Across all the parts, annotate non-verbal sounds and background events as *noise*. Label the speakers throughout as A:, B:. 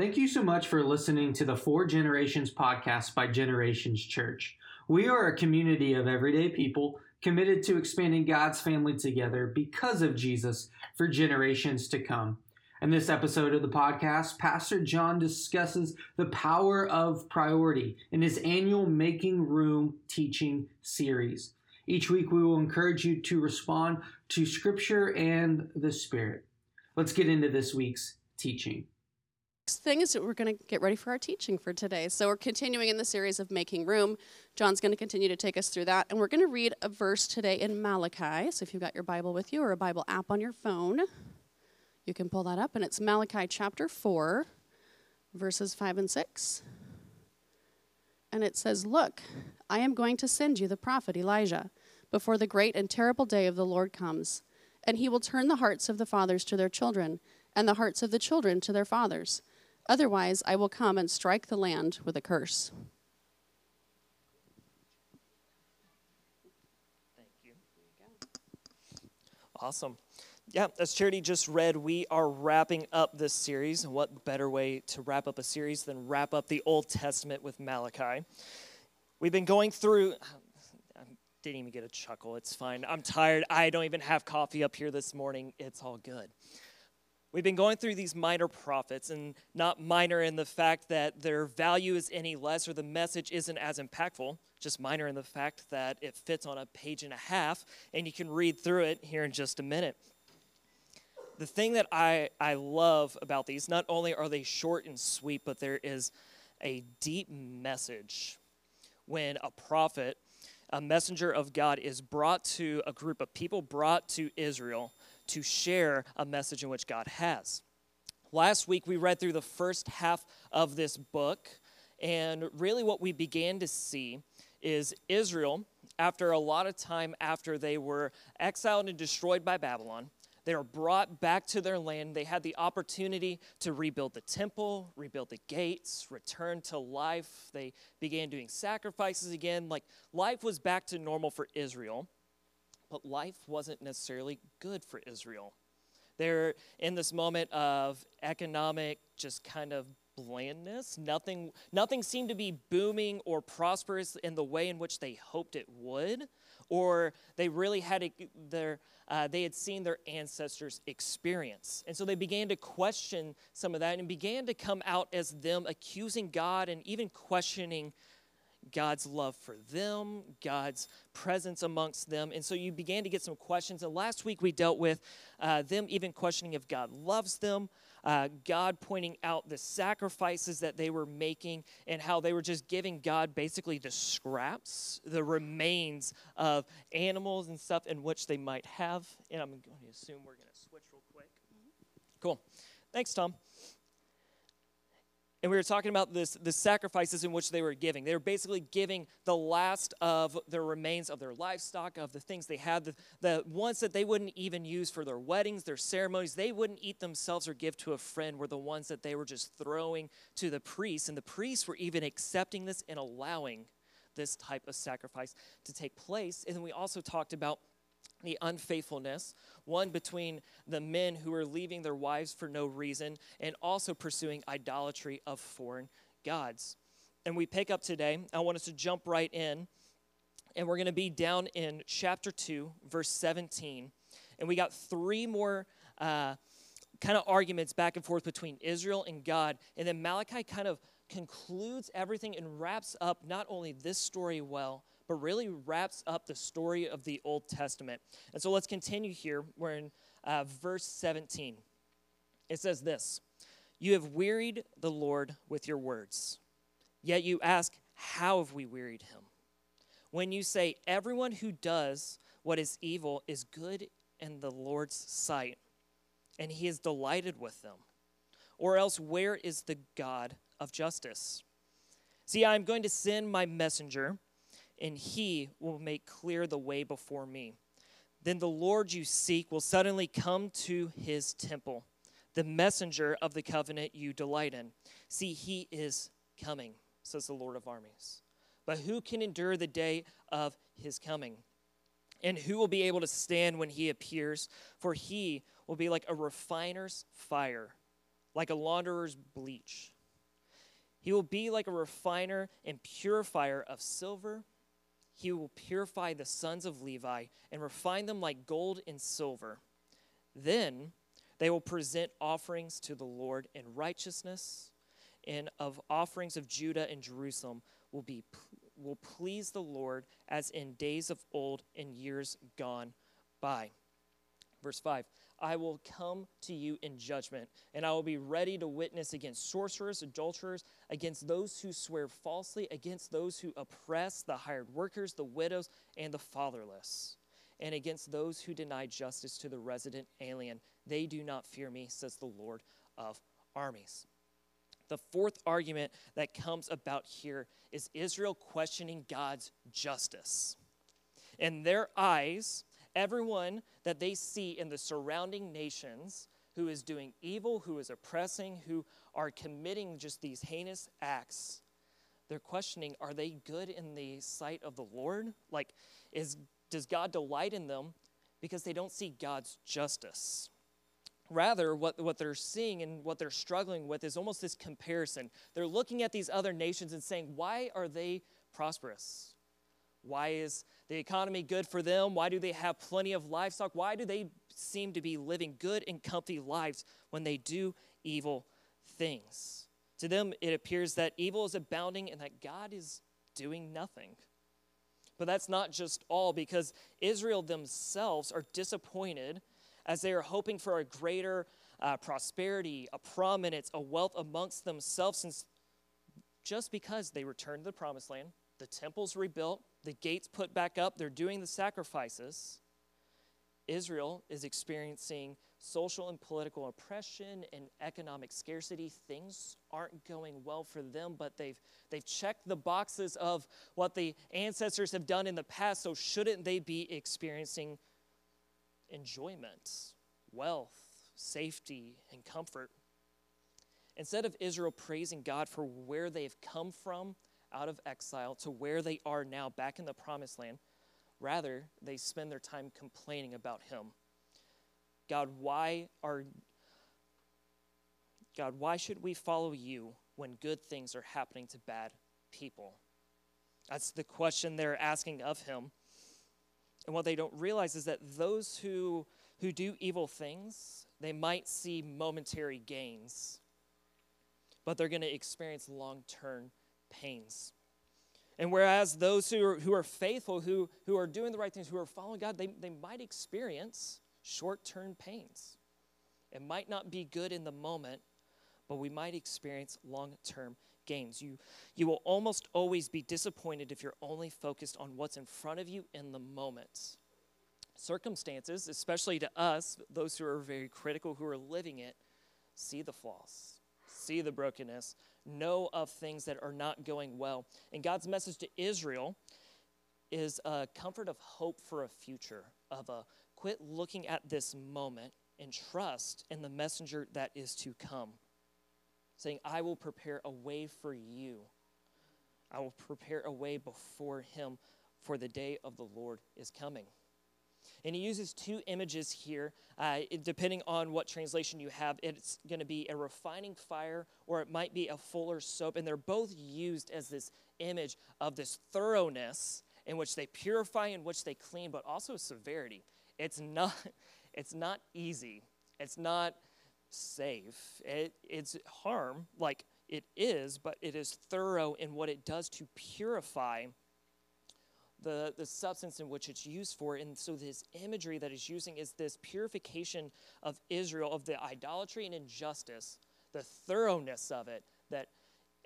A: Thank you so much for listening to the For Generations podcast by Generations Church. We are a community of everyday people committed to expanding God's family together because of Jesus for generations to come. In this episode of the podcast, Pastor John discusses the power of priority in his annual Making Room teaching series. Each week, we will encourage you to respond to Scripture and the Spirit. Let's get into this week's teaching
B: thing is that we're going to get ready for our teaching for today. So we're continuing in the series of making room. John's going to continue to take us through that, and we're going to read a verse today in Malachi. So if you've got your Bible with you or a Bible app on your phone, you can pull that up, and it's Malachi chapter four, verses five and six. And it says, "Look, I am going to send you the prophet Elijah before the great and terrible day of the Lord comes, and he will turn the hearts of the fathers to their children." And the hearts of the children to their fathers, Otherwise, I will come and strike the land with a curse.
C: Thank you. Awesome. Yeah, as Charity just read, we are wrapping up this series. And what better way to wrap up a series than wrap up the Old Testament with Malachi? We've been going through. I didn't even get a chuckle. It's fine. I'm tired. I don't even have coffee up here this morning. It's all good. We've been going through these minor prophets, and not minor in the fact that their value is any less or the message isn't as impactful, just minor in the fact that it fits on a page and a half, and you can read through it here in just a minute. The thing that I, I love about these, not only are they short and sweet, but there is a deep message when a prophet, a messenger of God, is brought to a group of people, brought to Israel to share a message in which God has. Last week, we read through the first half of this book, and really what we began to see is Israel, after a lot of time after they were exiled and destroyed by Babylon, they were brought back to their land. They had the opportunity to rebuild the temple, rebuild the gates, return to life. They began doing sacrifices again. Like life was back to normal for Israel but life wasn't necessarily good for Israel. They're in this moment of economic, just kind of blandness. Nothing, nothing seemed to be booming or prosperous in the way in which they hoped it would, or they really had a, their, uh, they had seen their ancestors experience. And so they began to question some of that and began to come out as them accusing God and even questioning God's love for them, God's presence amongst them. And so you began to get some questions. And last week we dealt with uh, them even questioning if God loves them, uh, God pointing out the sacrifices that they were making, and how they were just giving God basically the scraps, the remains of animals and stuff in which they might have. And I'm going to assume we're going to switch real quick. Cool. Thanks, Tom. And we were talking about this, the sacrifices in which they were giving. They were basically giving the last of the remains of their livestock, of the things they had, the, the ones that they wouldn't even use for their weddings, their ceremonies. They wouldn't eat themselves or give to a friend, were the ones that they were just throwing to the priests. And the priests were even accepting this and allowing this type of sacrifice to take place. And then we also talked about the unfaithfulness, one between the men who are leaving their wives for no reason and also pursuing idolatry of foreign gods. And we pick up today, I want us to jump right in, and we're going to be down in chapter 2, verse 17. And we got three more uh, kind of arguments back and forth between Israel and God. And then Malachi kind of concludes everything and wraps up not only this story well, but really wraps up the story of the Old Testament. And so let's continue here. We're in uh, verse 17. It says this You have wearied the Lord with your words, yet you ask, How have we wearied him? When you say, Everyone who does what is evil is good in the Lord's sight, and he is delighted with them. Or else, where is the God of justice? See, I am going to send my messenger and he will make clear the way before me. Then the Lord you seek will suddenly come to his temple, the messenger of the covenant you delight in. See, he is coming, says the Lord of armies. But who can endure the day of his coming? And who will be able to stand when he appears? For he will be like a refiner's fire, like a launderer's bleach. He will be like a refiner and purifier of silver. He will purify the sons of Levi and refine them like gold and silver. Then they will present offerings to the Lord in righteousness, and of offerings of Judah and Jerusalem will be will please the Lord as in days of old and years gone by. Verse 5 I will come to you in judgment, and I will be ready to witness against sorcerers, adulterers, against those who swear falsely, against those who oppress the hired workers, the widows, and the fatherless, and against those who deny justice to the resident alien. They do not fear me, says the Lord of armies. The fourth argument that comes about here is Israel questioning God's justice. In their eyes, everyone that they see in the surrounding nations who is doing evil, who is oppressing, who are committing just these heinous acts, they're questioning are they good in the sight of the Lord? Like, is, does God delight in them because they don't see God's justice? Rather, what, what they're seeing and what they're struggling with is almost this comparison. They're looking at these other nations and saying, why are they prosperous? Why is the economy good for them? Why do they have plenty of livestock? Why do they seem to be living good and comfy lives when they do evil things? To them, it appears that evil is abounding and that God is doing nothing. But that's not just all, because Israel themselves are disappointed as they are hoping for a greater uh, prosperity, a prominence, a wealth amongst themselves, since just because they returned to the promised land, the temple's rebuilt, the gates put back up, they're doing the sacrifices. Israel is experiencing social and political oppression and economic scarcity. Things aren't going well for them, but they've, they've checked the boxes of what the ancestors have done in the past, so shouldn't they be experiencing enjoyment, wealth, safety, and comfort? Instead of Israel praising God for where they've come from, out of exile to where they are now, back in the promised land. Rather, they spend their time complaining about him. God, why are God, why should we follow you when good things are happening to bad people? That's the question they're asking of him. And what they don't realize is that those who, who do evil things, they might see momentary gains, but they're going to experience long term pains. And whereas those who are, who are faithful, who, who are doing the right things, who are following God, they, they might experience short term pains. It might not be good in the moment, but we might experience long term gains. You, you will almost always be disappointed if you're only focused on what's in front of you in the moment. Circumstances, especially to us, those who are very critical, who are living it, see the flaws, see the brokenness, know of things that are not going well. And God's message to Israel is a comfort of hope for a future, of a quit looking at this moment and trust in the messenger that is to come. Saying, I will prepare a way for you. I will prepare a way before him, for the day of the Lord is coming. And he uses two images here. Uh, depending on what translation you have, it's going to be a refining fire or it might be a fuller soap. And they're both used as this image of this thoroughness in which they purify, in which they clean, but also severity. It's not, *laughs* it's not easy. It's not safe. It, it's harm, like it is, but it is thorough in what it does to purify the, the substance in which it's used for. And so, this imagery that it's using is this purification of Israel, of the idolatry and injustice, the thoroughness of it, that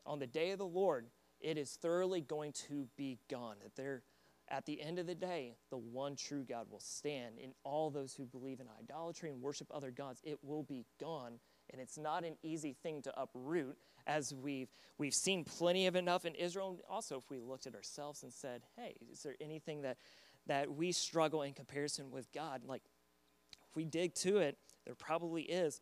C: on the day of the Lord, it is thoroughly going to be gone. That there, at the end of the day, the one true God will stand. In all those who believe in idolatry and worship other gods, it will be gone. And it's not an easy thing to uproot as we've, we've seen plenty of enough in Israel. And also, if we looked at ourselves and said, hey, is there anything that, that we struggle in comparison with God? Like, if we dig to it, there probably is.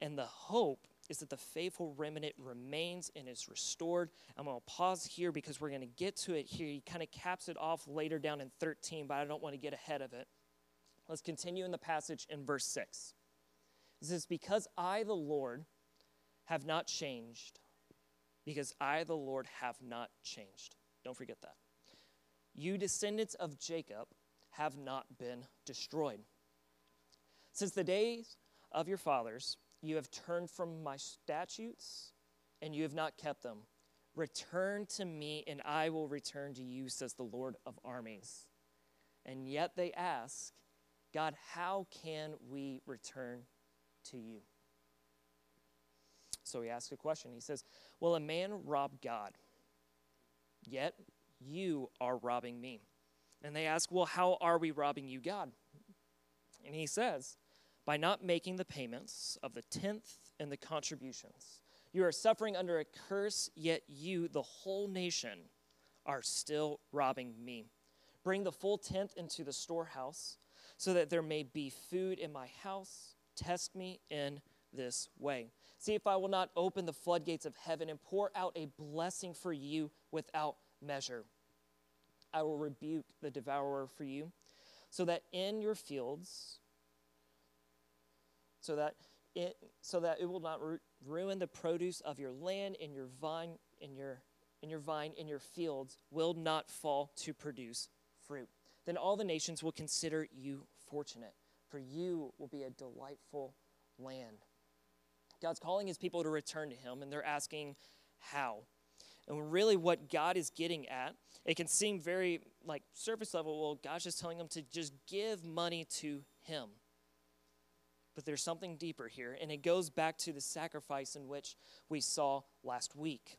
C: And the hope is that the faithful remnant remains and is restored. I'm going to pause here because we're going to get to it here. He kind of caps it off later down in 13, but I don't want to get ahead of it. Let's continue in the passage in verse 6 He says, Because I, the Lord, have not changed, because I, the Lord, have not changed. Don't forget that. You descendants of Jacob have not been destroyed. Since the days of your fathers, you have turned from my statutes and you have not kept them. Return to me, and I will return to you, says the Lord of armies. And yet they ask, God, how can we return to you? So he asks a question. He says, Will a man rob God? Yet you are robbing me. And they ask, Well, how are we robbing you, God? And he says, By not making the payments of the tenth and the contributions. You are suffering under a curse, yet you, the whole nation, are still robbing me. Bring the full tenth into the storehouse, so that there may be food in my house. Test me in this way. See if I will not open the floodgates of heaven and pour out a blessing for you without measure. I will rebuke the devourer for you, so that in your fields, so that it, so that it will not ru- ruin the produce of your land and your vine in your in your vine in your fields will not fall to produce fruit. Then all the nations will consider you fortunate, for you will be a delightful land. God's calling his people to return to him, and they're asking how. And really, what God is getting at, it can seem very like surface level. Well, God's just telling them to just give money to Him. But there's something deeper here, and it goes back to the sacrifice in which we saw last week.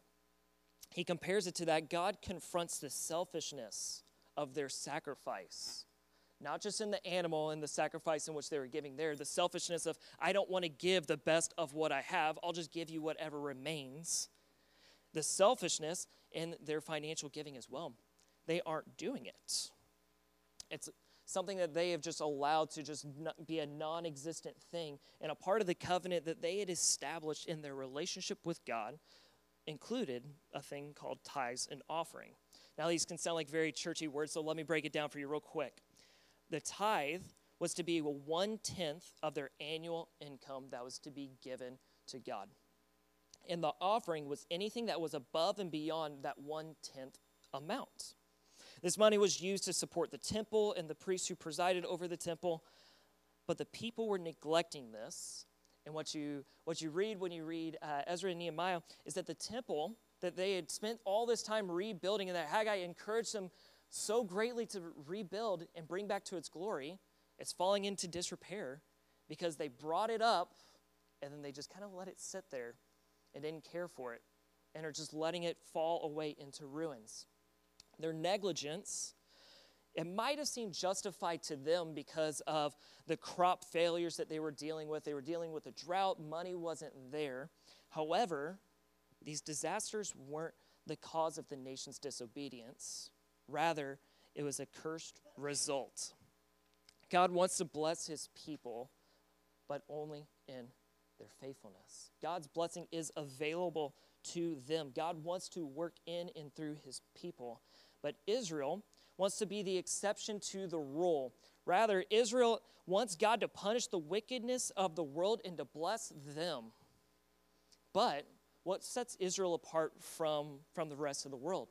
C: He compares it to that God confronts the selfishness of their sacrifice. Not just in the animal and the sacrifice in which they were giving there, the selfishness of, I don't want to give the best of what I have, I'll just give you whatever remains the selfishness in their financial giving as well. They aren't doing it. It's something that they have just allowed to just be a non existent thing and a part of the covenant that they had established in their relationship with God included a thing called tithes and offering. Now, these can sound like very churchy words, so let me break it down for you real quick. The tithe was to be one tenth of their annual income that was to be given to God and the offering was anything that was above and beyond that one tenth amount. This money was used to support the temple and the priests who presided over the temple, but the people were neglecting this. And what you, what you read when you read uh, Ezra and Nehemiah is that the temple that they had spent all this time rebuilding and that Haggai encouraged them so greatly to rebuild and bring back to its glory, it's falling into disrepair because they brought it up and then they just kind of let it sit there and didn't care for it and are just letting it fall away into ruins. Their negligence, it might have seemed justified to them because of the crop failures that they were dealing with. They were dealing with a drought, money wasn't there. However, these disasters weren't the cause of the nation's disobedience. Rather, it was a cursed result. God wants to bless his people, but only in their faithfulness. God's blessing is available to them. God wants to work in and through his people. But Israel wants to be the exception to the rule. Rather, Israel wants God to punish the wickedness of the world and to bless them. But what sets Israel apart from, from the rest of the world?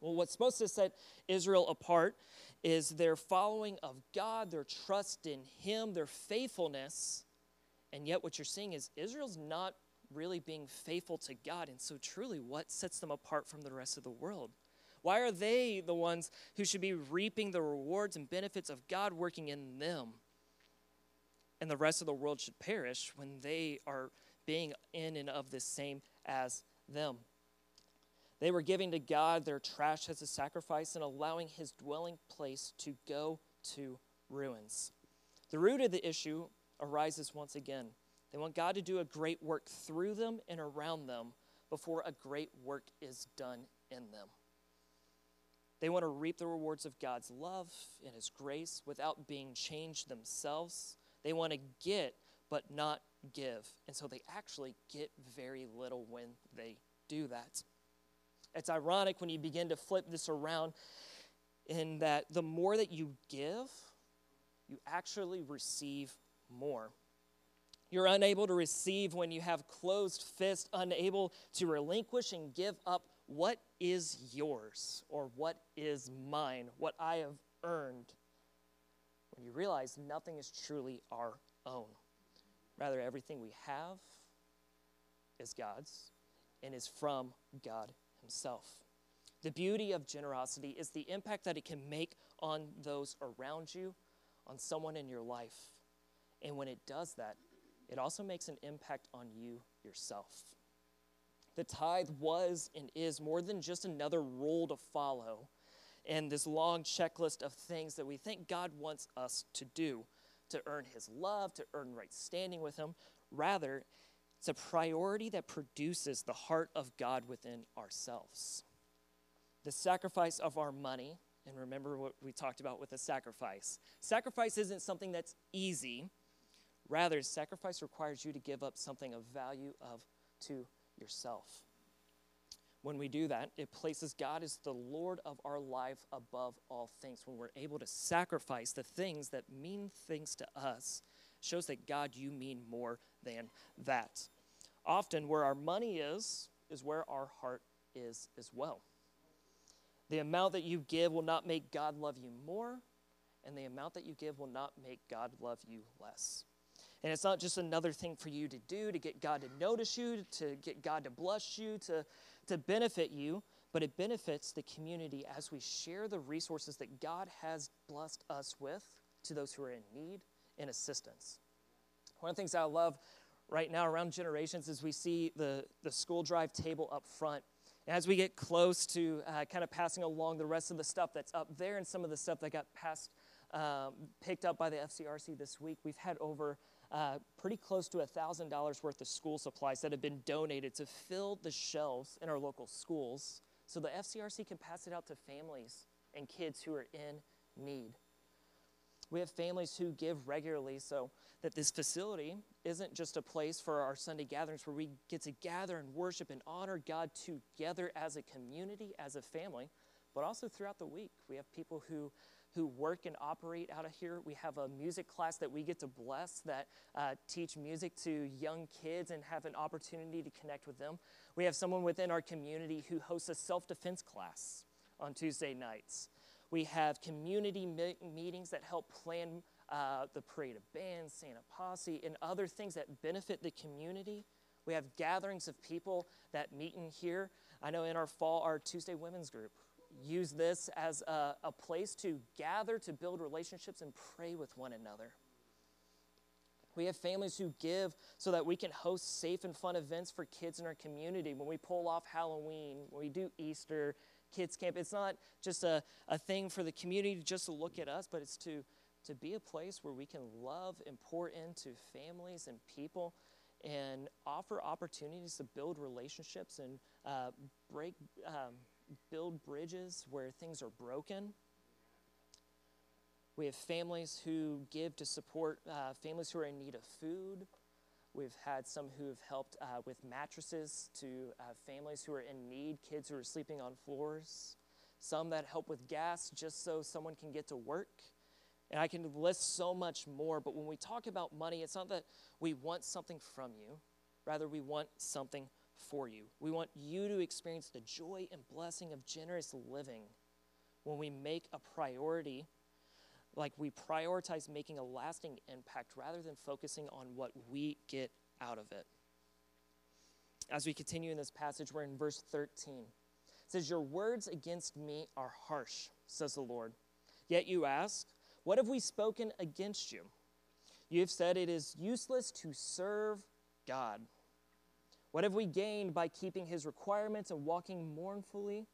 C: Well, what's supposed to set Israel apart is their following of God, their trust in Him, their faithfulness and yet, what you're seeing is Israel's not really being faithful to God. And so, truly, what sets them apart from the rest of the world? Why are they the ones who should be reaping the rewards and benefits of God working in them? And the rest of the world should perish when they are being in and of the same as them. They were giving to God their trash as a sacrifice and allowing his dwelling place to go to ruins. The root of the issue arises once again. They want God to do a great work through them and around them before a great work is done in them. They want to reap the rewards of God's love and His grace without being changed themselves. They want to get, but not give. And so they actually get very little when they do that. It's ironic when you begin to flip this around in that the more that you give, you actually receive more. You're unable to receive when you have closed fists, unable to relinquish and give up what is yours or what is mine, what I have earned. When you realize nothing is truly our own. Rather, everything we have is God's and is from God Himself. The beauty of generosity is the impact that it can make on those around you, on someone in your life. And when it does that, it also makes an impact on you yourself. The tithe was and is more than just another rule to follow and this long checklist of things that we think God wants us to do to earn His love, to earn right standing with Him. Rather, it's a priority that produces the heart of God within ourselves. The sacrifice of our money, and remember what we talked about with the sacrifice. Sacrifice isn't something that's easy. Rather, sacrifice requires you to give up something of value of to yourself. When we do that, it places God as the Lord of our life above all things. When we're able to sacrifice the things that mean things to us, shows that God, you mean more than that. Often, where our money is, is where our heart is as well. The amount that you give will not make God love you more, and the amount that you give will not make God love you less. And it's not just another thing for you to do to get God to notice you, to get God to bless you, to, to benefit you, but it benefits the community as we share the resources that God has blessed us with to those who are in need and assistance. One of the things I love right now around generations is we see the, the school drive table up front. And as we get close to uh, kind of passing along the rest of the stuff that's up there and some of the stuff that got passed, um, picked up by the FCRC this week, we've had over uh, pretty close to $1,000 worth of school supplies that have been donated to fill the shelves in our local schools so the FCRC can pass it out to families and kids who are in need. We have families who give regularly so that this facility isn't just a place for our Sunday gatherings where we get to gather and worship and honor God together as a community, as a family, but also throughout the week. We have people who who work and operate out of here. We have a music class that we get to bless that uh, teach music to young kids and have an opportunity to connect with them. We have someone within our community who hosts a self defense class on Tuesday nights. We have community me- meetings that help plan uh, the parade of bands, Santa Posse, and other things that benefit the community. We have gatherings of people that meet in here. I know in our fall, our Tuesday women's group, use this as a, a place to gather, to build relationships, and pray with one another. We have families who give so that we can host safe and fun events for kids in our community. When we pull off Halloween, when we do Easter, kids camp, it's not just a, a thing for the community just to look at us, but it's to, to be a place where we can love and pour into families and people and offer opportunities to build relationships and uh, break. Um, build bridges where things are broken. We have families who give to support uh, families who are in need of food. We've had some who have helped uh, with mattresses to uh, families who are in need, kids who are sleeping on floors. Some that help with gas just so someone can get to work. And I can list so much more, but when we talk about money, it's not that we want something from you, rather, we want something for you. We want you to experience the joy and blessing of generous living when we make a priority, like we prioritize making a lasting impact rather than focusing on what we get out of it. As we continue in this passage, we're in verse 13. It says, Your words against me are harsh, says the Lord. Yet you ask, What have we spoken against you? You have said it is useless to serve God. What have we gained by keeping his requirements and walking mournfully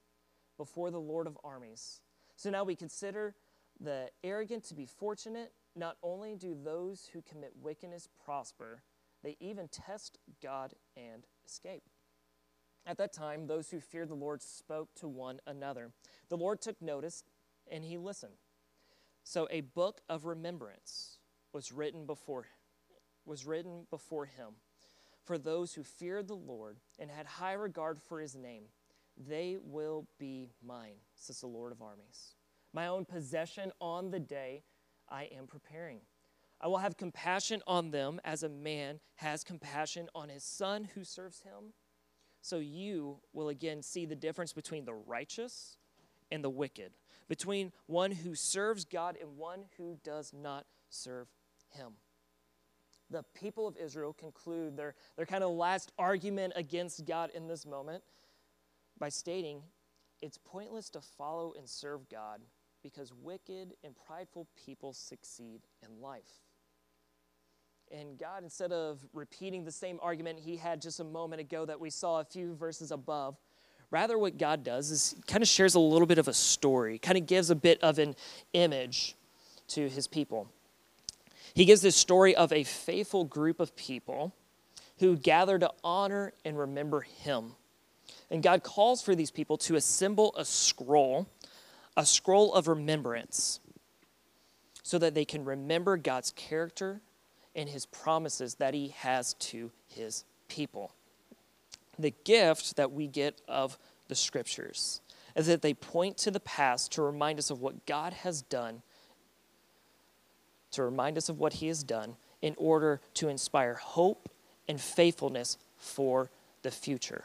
C: before the Lord of armies? So now we consider the arrogant to be fortunate. Not only do those who commit wickedness prosper, they even test God and escape. At that time, those who feared the Lord spoke to one another. The Lord took notice and he listened. So a book of remembrance was written before was written before him for those who feared the Lord and had high regard for his name. They will be mine, says the Lord of armies. My own possession on the day I am preparing. I will have compassion on them as a man has compassion on his son who serves him. So you will again see the difference between the righteous and the wicked, between one who serves God and one who does not serve him. The people of Israel conclude their, their kind of last argument against God in this moment by stating it's pointless to follow and serve God because wicked and prideful people succeed in life. And God, instead of repeating the same argument he had just a moment ago that we saw a few verses above, rather what God does is kind of shares a little bit of a story, kind of gives a bit of an image to his people. He gives this story of a faithful group of people who gather to honor and remember him. And God calls for these people to assemble a scroll, a scroll of remembrance, so that they can remember God's character and his promises that he has to his people. The gift that we get of the scriptures is that they point to the past to remind us of what God has done, to remind us of what he has done in order to inspire hope and faithfulness for the future.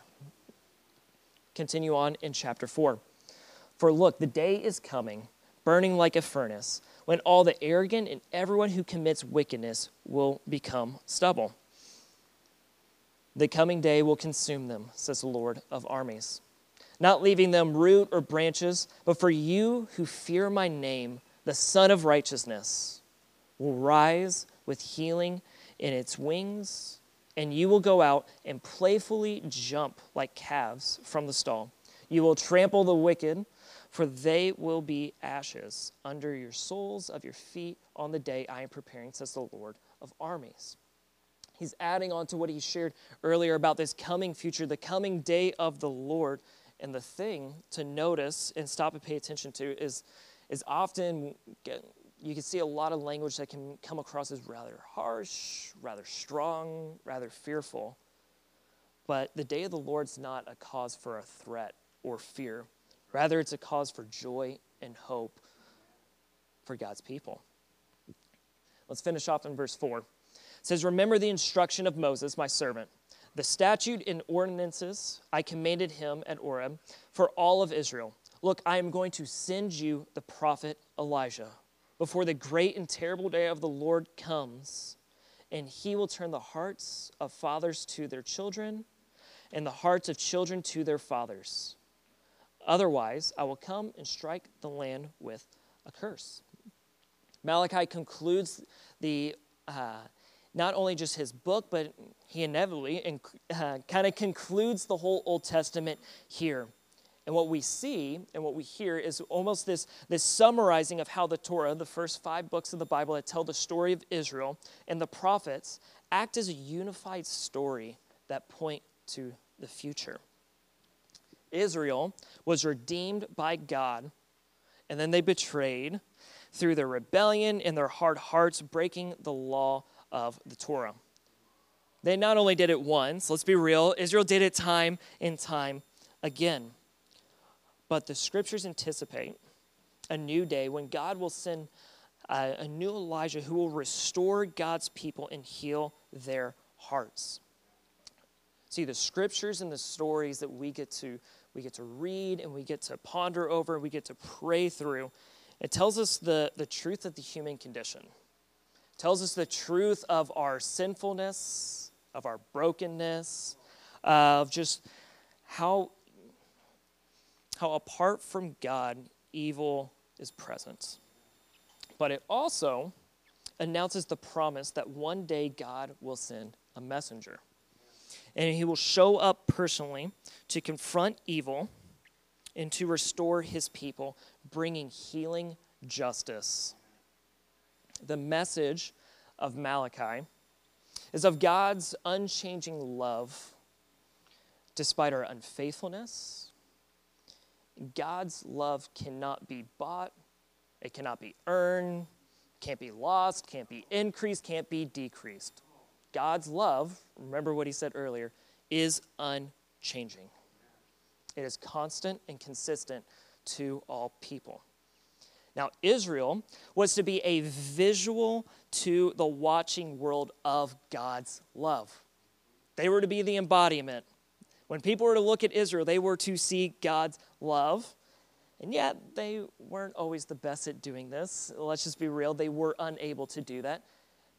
C: Continue on in chapter 4. For look, the day is coming, burning like a furnace when all the arrogant and everyone who commits wickedness will become stubble. The coming day will consume them, says the Lord of armies, not leaving them root or branches, but for you who fear my name, the Sun of Righteousness will rise with healing in its wings, and you will go out and playfully jump like calves from the stall. You will trample the wicked for they will be ashes under your soles of your feet on the day I am preparing, says the Lord of armies. He's adding on to what he shared earlier about this coming future, the coming day of the Lord. And the thing to notice and stop and pay attention to is, is often you can see a lot of language that can come across as rather harsh, rather strong, rather fearful. But the day of the Lord's not a cause for a threat or fear. Rather, it's a cause for joy and hope for God's people. Let's finish off in verse 4. Says, Remember the instruction of Moses, my servant, the statute and ordinances I commanded him at Horeb for all of Israel. Look, I am going to send you the prophet Elijah before the great and terrible day of the Lord comes, and he will turn the hearts of fathers to their children and the hearts of children to their fathers Otherwise, I will come and strike the land with a curse. Malachi concludes the uh, not only just his book, but he inevitably uh, kind of concludes the whole Old Testament here. And what we see and what we hear is almost this, this summarizing of how the Torah, the first five books of the Bible that tell the story of Israel, and the prophets act as a unified story that point to the future. Israel was redeemed by God, and then they betrayed through their rebellion and their hard hearts, breaking the law of the Torah. They not only did it once, let's be real, Israel did it time and time again. But the scriptures anticipate a new day when God will send a, new Elijah who will restore God's people and heal their hearts. See, the scriptures and the stories that we get to we get to read and we get to ponder over, and we get to pray through. It tells us the, the truth of the human condition. Tells us the truth of our sinfulness, of our brokenness, of just how, how apart from God, evil is present. But it also announces the promise that one day God will send a messenger and he will show up personally to confront evil and to restore his people, bringing healing justice. The message of Malachi is of God's unchanging love despite our unfaithfulness. God's love cannot be bought, it cannot be earned, can't be lost, can't be increased, can't be decreased. God's love, remember what he said earlier, is unchanging. It is constant and consistent to all people. Now, Israel was to be a visual to the watching world of God's love. They were to be the embodiment. When people were to look at Israel, they were to see God's love. And yet, they weren't always the best at doing this. Let's just be real, they were unable to do that.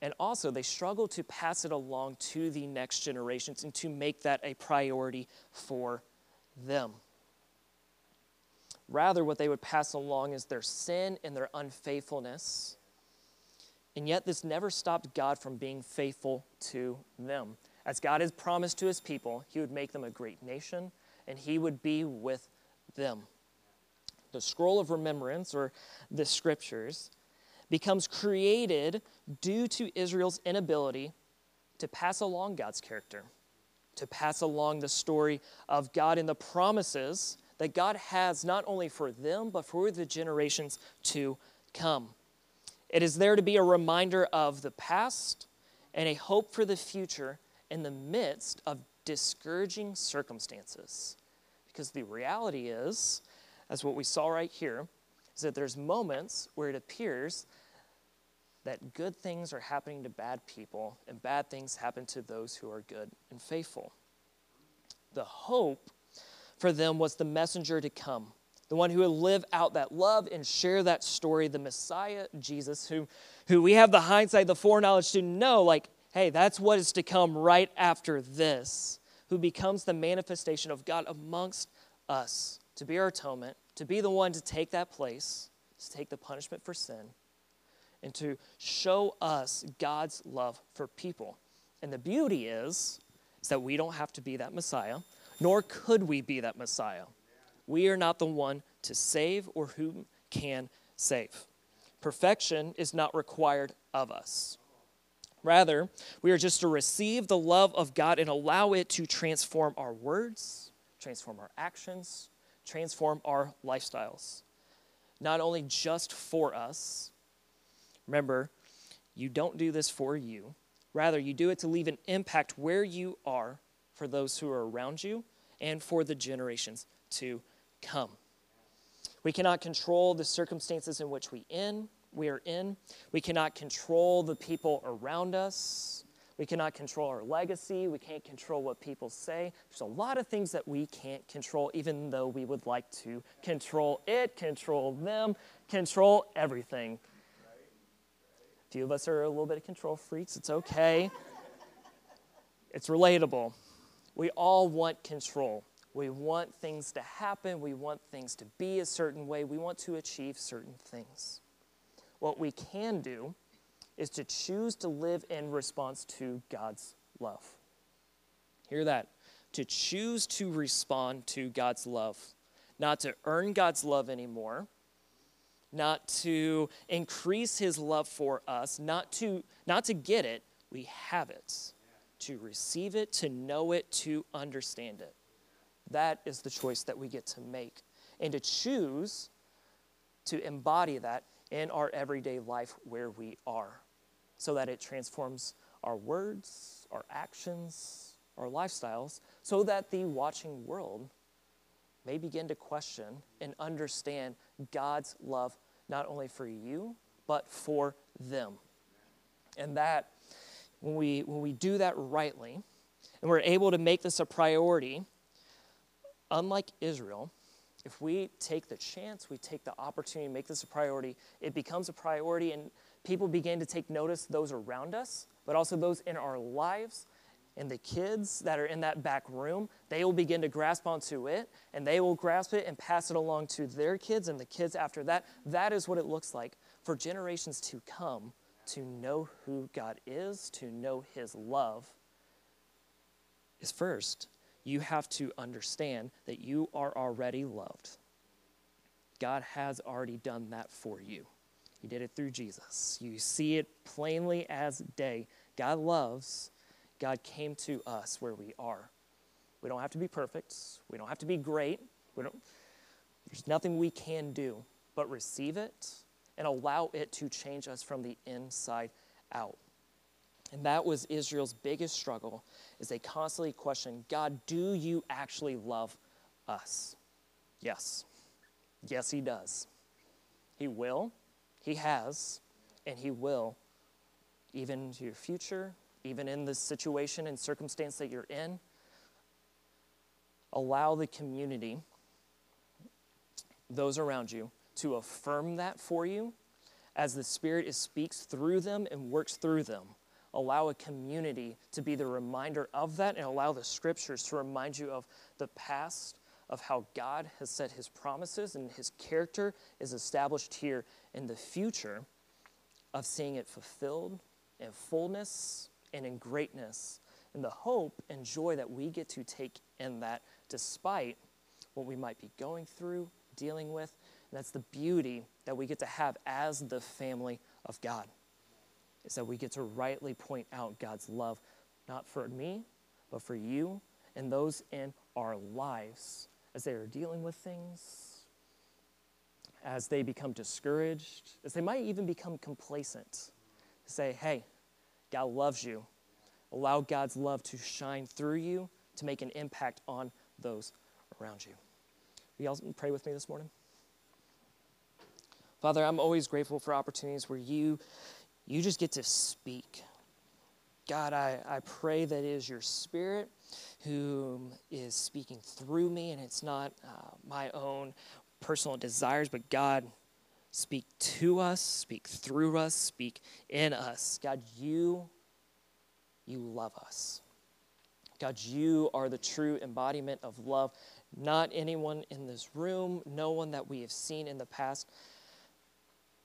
C: And also, they struggled to pass it along to the next generations and to make that a priority for them. Rather, what they would pass along is their sin and their unfaithfulness. And yet, this never stopped God from being faithful to them. As God has promised to his people, he would make them a great nation and he would be with them. The scroll of remembrance, or the scriptures, becomes created due to Israel's inability to pass along God's character, to pass along the story of God and the promises that God has not only for them, but for the generations to come. It is there to be a reminder of the past and a hope for the future in the midst of discouraging circumstances. Because the reality is, as what we saw right here, is that there's moments where it appears that good things are happening to bad people and bad things happen to those who are good and faithful. The hope for them was the messenger to come, the one who would live out that love and share that story, the Messiah, Jesus, who, who we have the hindsight, the foreknowledge to know, like, hey, that's what is to come right after this, who becomes the manifestation of God amongst us to be our atonement, to be the one to take that place, to take the punishment for sin, and to show us God's love for people. And the beauty is, is that we don't have to be that Messiah nor could we be that Messiah. We are not the one to save or who can save. Perfection is not required of us. Rather, we are just to receive the love of God and allow it to transform our words, transform our actions, transform our lifestyles. Not only just for us. Remember, you don't do this for you. Rather, you do it to leave an impact where you are for those who are around you and for the generations to come. We cannot control the circumstances in which we in we are in. We cannot control the people around us. We cannot control our legacy. We can't control what people say. There's a lot of things that we can't control, even though we would like to control it, control them, control everything. A few of us are a little bit of control freaks. It's okay. it's relatable. We all want control. We want things to happen. We want things to be a certain way. We want to achieve certain things. What we can do is to choose to live in response to God's love. Hear that? To choose to respond to God's love, not to earn God's love anymore, not to increase his love for us, not to not to get it, we have it to receive it, to know it, to understand it. That is the choice that we get to make. And to choose to embody that in our everyday life where we are, so that it transforms our words, our actions, our lifestyles, so that the watching world may begin to question and understand God's love, not only for you, but for them. And that when we, when we do that rightly, and we're able to make this a priority, unlike Israel, if we take the chance, we take the opportunity to make this a priority, it becomes a priority, and people begin to take notice, those around us, but also those in our lives. And the kids that are in that back room, they will begin to grasp onto it, and they will grasp it and pass it along to their kids and the kids after that. That is what it looks like for generations to come to know who God is, to know His love, is first, you have to understand that you are already loved. God has already done that for you. He did it through Jesus. You see it plainly as day. God loves, God came to us where we are. We don't have to be perfect, we don't have to be great. We don't, there's nothing we can do but receive it and allow it to change us from the inside out. And that was Israel's biggest struggle is they constantly question, God, do you actually love us? Yes. Yes, he does. He will, He has, and He will, even to your future, even in the situation and circumstance that you're in. Allow the community, those around you, to affirm that for you as the Spirit speaks through them and works through them. Allow a community to be the reminder of that and allow the scriptures to remind you of the past, of how God has set his promises and his character is established here in the future, of seeing it fulfilled in fullness and in greatness, and the hope and joy that we get to take in that despite what we might be going through, dealing with. And that's the beauty that we get to have as the family of God. Is that we get to rightly point out God's love, not for me, but for you and those in our lives as they are dealing with things, as they become discouraged, as they might even become complacent. Say, hey, God loves you. Allow God's love to shine through you to make an impact on those around you. Will you all pray with me this morning? Father, I'm always grateful for opportunities where you, you just get to speak. God, I, I pray that it is your spirit who is speaking through me, and it's not uh, my own personal desires, but God, speak to us, speak through us, speak in us. God, you, you love us. God, you are the true embodiment of love. Not anyone in this room, no one that we have seen in the past.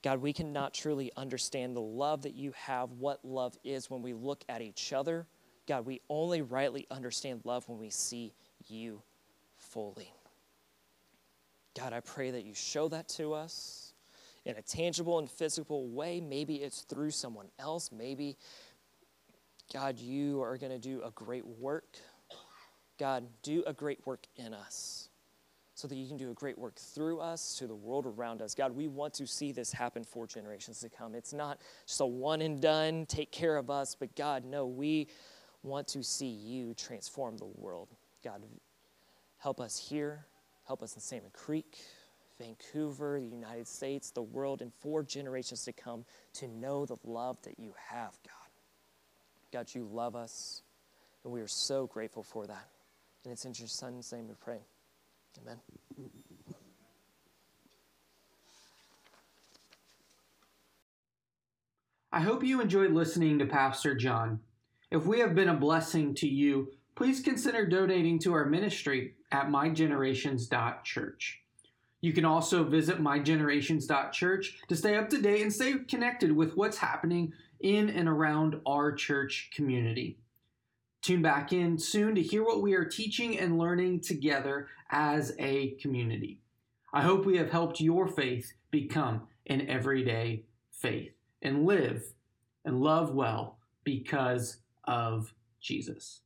C: God, we cannot truly understand the love that you have, what love is when we look at each other. God, we only rightly understand love when we see you fully. God, I pray that you show that to us in a tangible and physical way. Maybe it's through someone else. Maybe God, you are going to do a great work. God, do a great work in us so that you can do a great work through us to the world around us. God, we want to see this happen for generations to come. It's not just a one and done, take care of us, but God, no, we want to see you transform the world. God, help us here, help us in Salmon Creek, Vancouver, the United States, the world, and for generations to come to know the love that you have, God. God, you love us, and we are so grateful for that. And it's in your son's name we pray. Amen.
A: I hope you enjoyed listening to Pastor John. If we have been a blessing to you, please consider donating to our ministry at mygenerations.church. You can also visit mygenerations.church to stay up to date and stay connected with what's happening in and around our church community. Tune back in soon to hear what we are teaching and learning together as a community. I hope we have helped your faith become an everyday faith and live and love well because of Jesus.